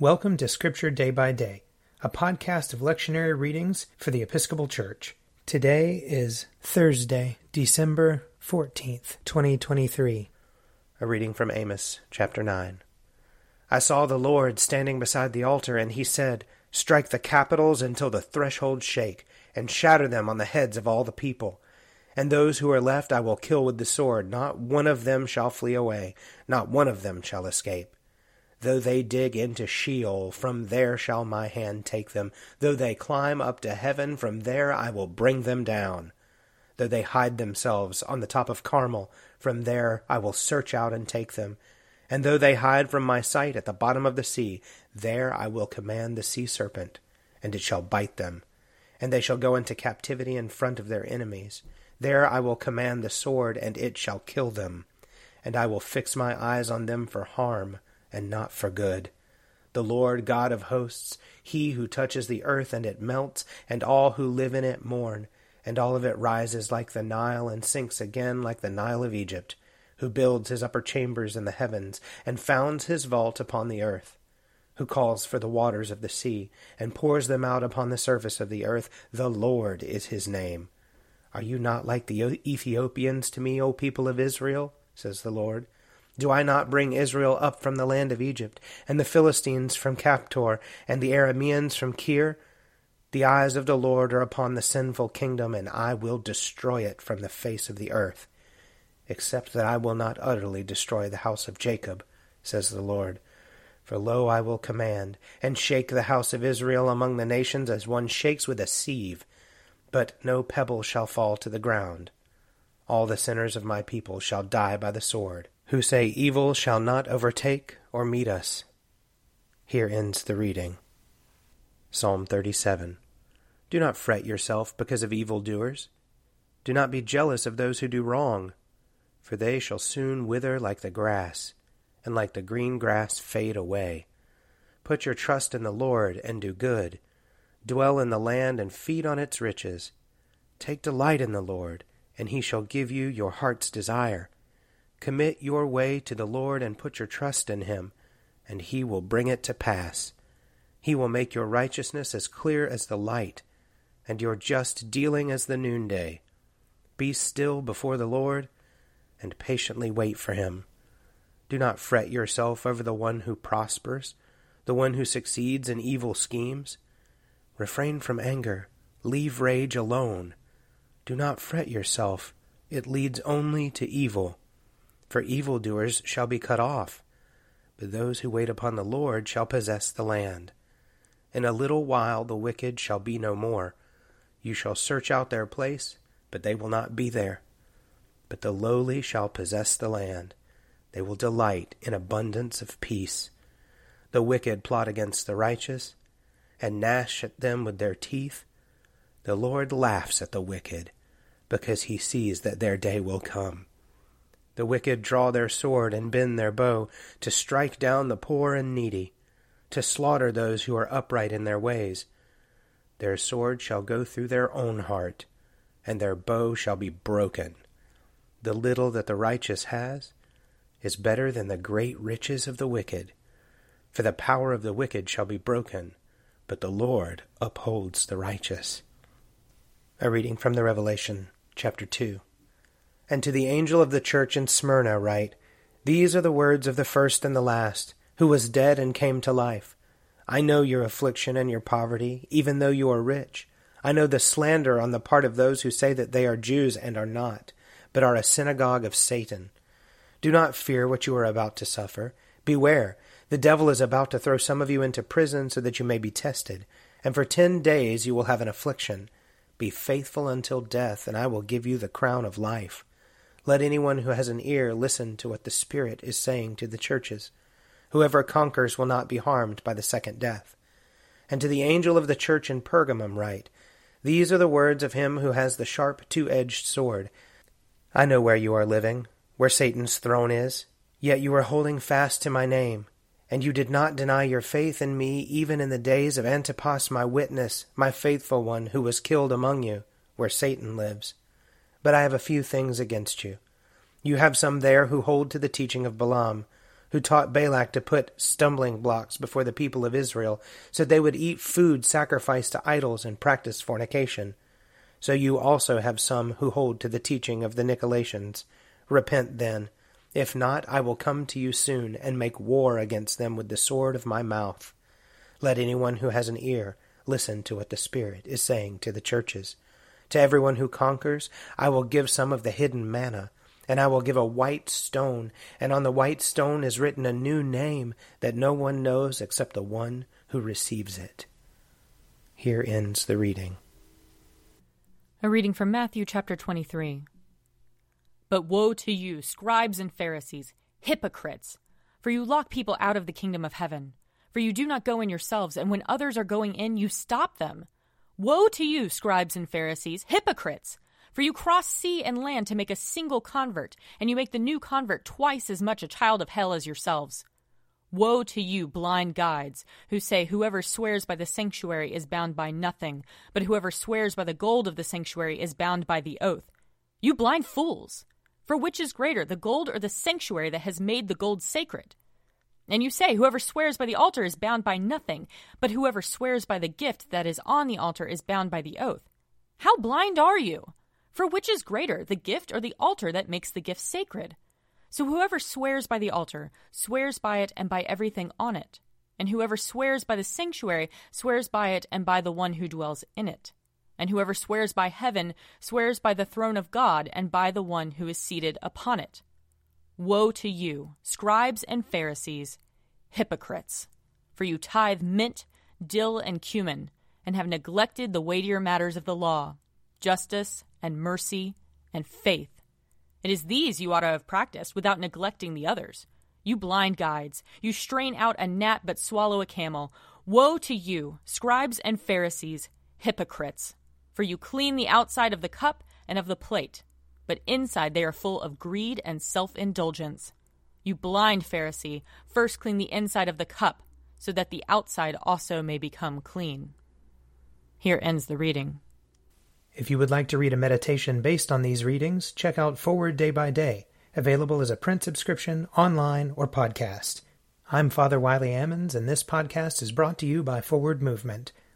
Welcome to Scripture Day by Day, a podcast of lectionary readings for the Episcopal Church. Today is Thursday, December 14th, 2023. A reading from Amos, chapter 9. I saw the Lord standing beside the altar, and he said, Strike the capitals until the thresholds shake, and shatter them on the heads of all the people. And those who are left I will kill with the sword. Not one of them shall flee away, not one of them shall escape. Though they dig into Sheol, from there shall my hand take them. Though they climb up to heaven, from there I will bring them down. Though they hide themselves on the top of Carmel, from there I will search out and take them. And though they hide from my sight at the bottom of the sea, there I will command the sea serpent, and it shall bite them. And they shall go into captivity in front of their enemies. There I will command the sword, and it shall kill them. And I will fix my eyes on them for harm and not for good. The Lord God of hosts, he who touches the earth and it melts, and all who live in it mourn, and all of it rises like the Nile and sinks again like the Nile of Egypt, who builds his upper chambers in the heavens, and founds his vault upon the earth, who calls for the waters of the sea, and pours them out upon the surface of the earth. The Lord is his name. Are you not like the Ethiopians to me, O people of Israel? says the Lord. Do I not bring Israel up from the land of Egypt, and the Philistines from Caphtor, and the Arameans from Kir? The eyes of the Lord are upon the sinful kingdom, and I will destroy it from the face of the earth. Except that I will not utterly destroy the house of Jacob, says the Lord. For lo, I will command, and shake the house of Israel among the nations as one shakes with a sieve, but no pebble shall fall to the ground. All the sinners of my people shall die by the sword who say, Evil shall not overtake or meet us. Here ends the reading. Psalm 37 Do not fret yourself because of evildoers. Do not be jealous of those who do wrong, for they shall soon wither like the grass, and like the green grass fade away. Put your trust in the Lord and do good. Dwell in the land and feed on its riches. Take delight in the Lord, and he shall give you your heart's desire. Commit your way to the Lord and put your trust in him, and he will bring it to pass. He will make your righteousness as clear as the light, and your just dealing as the noonday. Be still before the Lord, and patiently wait for him. Do not fret yourself over the one who prospers, the one who succeeds in evil schemes. Refrain from anger, leave rage alone. Do not fret yourself, it leads only to evil for evildoers shall be cut off, but those who wait upon the Lord shall possess the land. In a little while the wicked shall be no more. You shall search out their place, but they will not be there. But the lowly shall possess the land. They will delight in abundance of peace. The wicked plot against the righteous, and gnash at them with their teeth. The Lord laughs at the wicked, because he sees that their day will come. The wicked draw their sword and bend their bow to strike down the poor and needy, to slaughter those who are upright in their ways. Their sword shall go through their own heart, and their bow shall be broken. The little that the righteous has is better than the great riches of the wicked. For the power of the wicked shall be broken, but the Lord upholds the righteous. A reading from the Revelation, chapter 2. And to the angel of the church in Smyrna write, These are the words of the first and the last, who was dead and came to life. I know your affliction and your poverty, even though you are rich. I know the slander on the part of those who say that they are Jews and are not, but are a synagogue of Satan. Do not fear what you are about to suffer. Beware, the devil is about to throw some of you into prison so that you may be tested, and for ten days you will have an affliction. Be faithful until death, and I will give you the crown of life. Let anyone who has an ear listen to what the Spirit is saying to the churches. Whoever conquers will not be harmed by the second death. And to the angel of the church in Pergamum write, These are the words of him who has the sharp two edged sword. I know where you are living, where Satan's throne is, yet you are holding fast to my name. And you did not deny your faith in me even in the days of Antipas my witness, my faithful one, who was killed among you, where Satan lives. But I have a few things against you. You have some there who hold to the teaching of Balaam, who taught Balak to put stumbling blocks before the people of Israel, so they would eat food sacrificed to idols and practice fornication. So you also have some who hold to the teaching of the Nicolaitans. Repent then. If not, I will come to you soon and make war against them with the sword of my mouth. Let anyone who has an ear listen to what the Spirit is saying to the churches. To everyone who conquers, I will give some of the hidden manna and I will give a white stone, and on the white stone is written a new name that no one knows except the one who receives it. Here ends the reading. A reading from Matthew chapter 23. But woe to you, scribes and Pharisees, hypocrites! For you lock people out of the kingdom of heaven. For you do not go in yourselves, and when others are going in, you stop them. Woe to you, scribes and Pharisees, hypocrites! For you cross sea and land to make a single convert, and you make the new convert twice as much a child of hell as yourselves. Woe to you, blind guides, who say, Whoever swears by the sanctuary is bound by nothing, but whoever swears by the gold of the sanctuary is bound by the oath. You blind fools! For which is greater, the gold or the sanctuary that has made the gold sacred? And you say, Whoever swears by the altar is bound by nothing, but whoever swears by the gift that is on the altar is bound by the oath. How blind are you? For which is greater, the gift or the altar that makes the gift sacred? So whoever swears by the altar swears by it and by everything on it. And whoever swears by the sanctuary swears by it and by the one who dwells in it. And whoever swears by heaven swears by the throne of God and by the one who is seated upon it. Woe to you, scribes and Pharisees, hypocrites! For you tithe mint, dill, and cumin, and have neglected the weightier matters of the law justice, and mercy and faith. It is these you ought to have practiced without neglecting the others. You blind guides, you strain out a gnat but swallow a camel. Woe to you, scribes and Pharisees, hypocrites! For you clean the outside of the cup and of the plate, but inside they are full of greed and self indulgence. You blind Pharisee, first clean the inside of the cup, so that the outside also may become clean. Here ends the reading. If you would like to read a meditation based on these readings, check out Forward Day by Day, available as a print subscription, online, or podcast. I'm Father Wiley Ammons, and this podcast is brought to you by Forward Movement.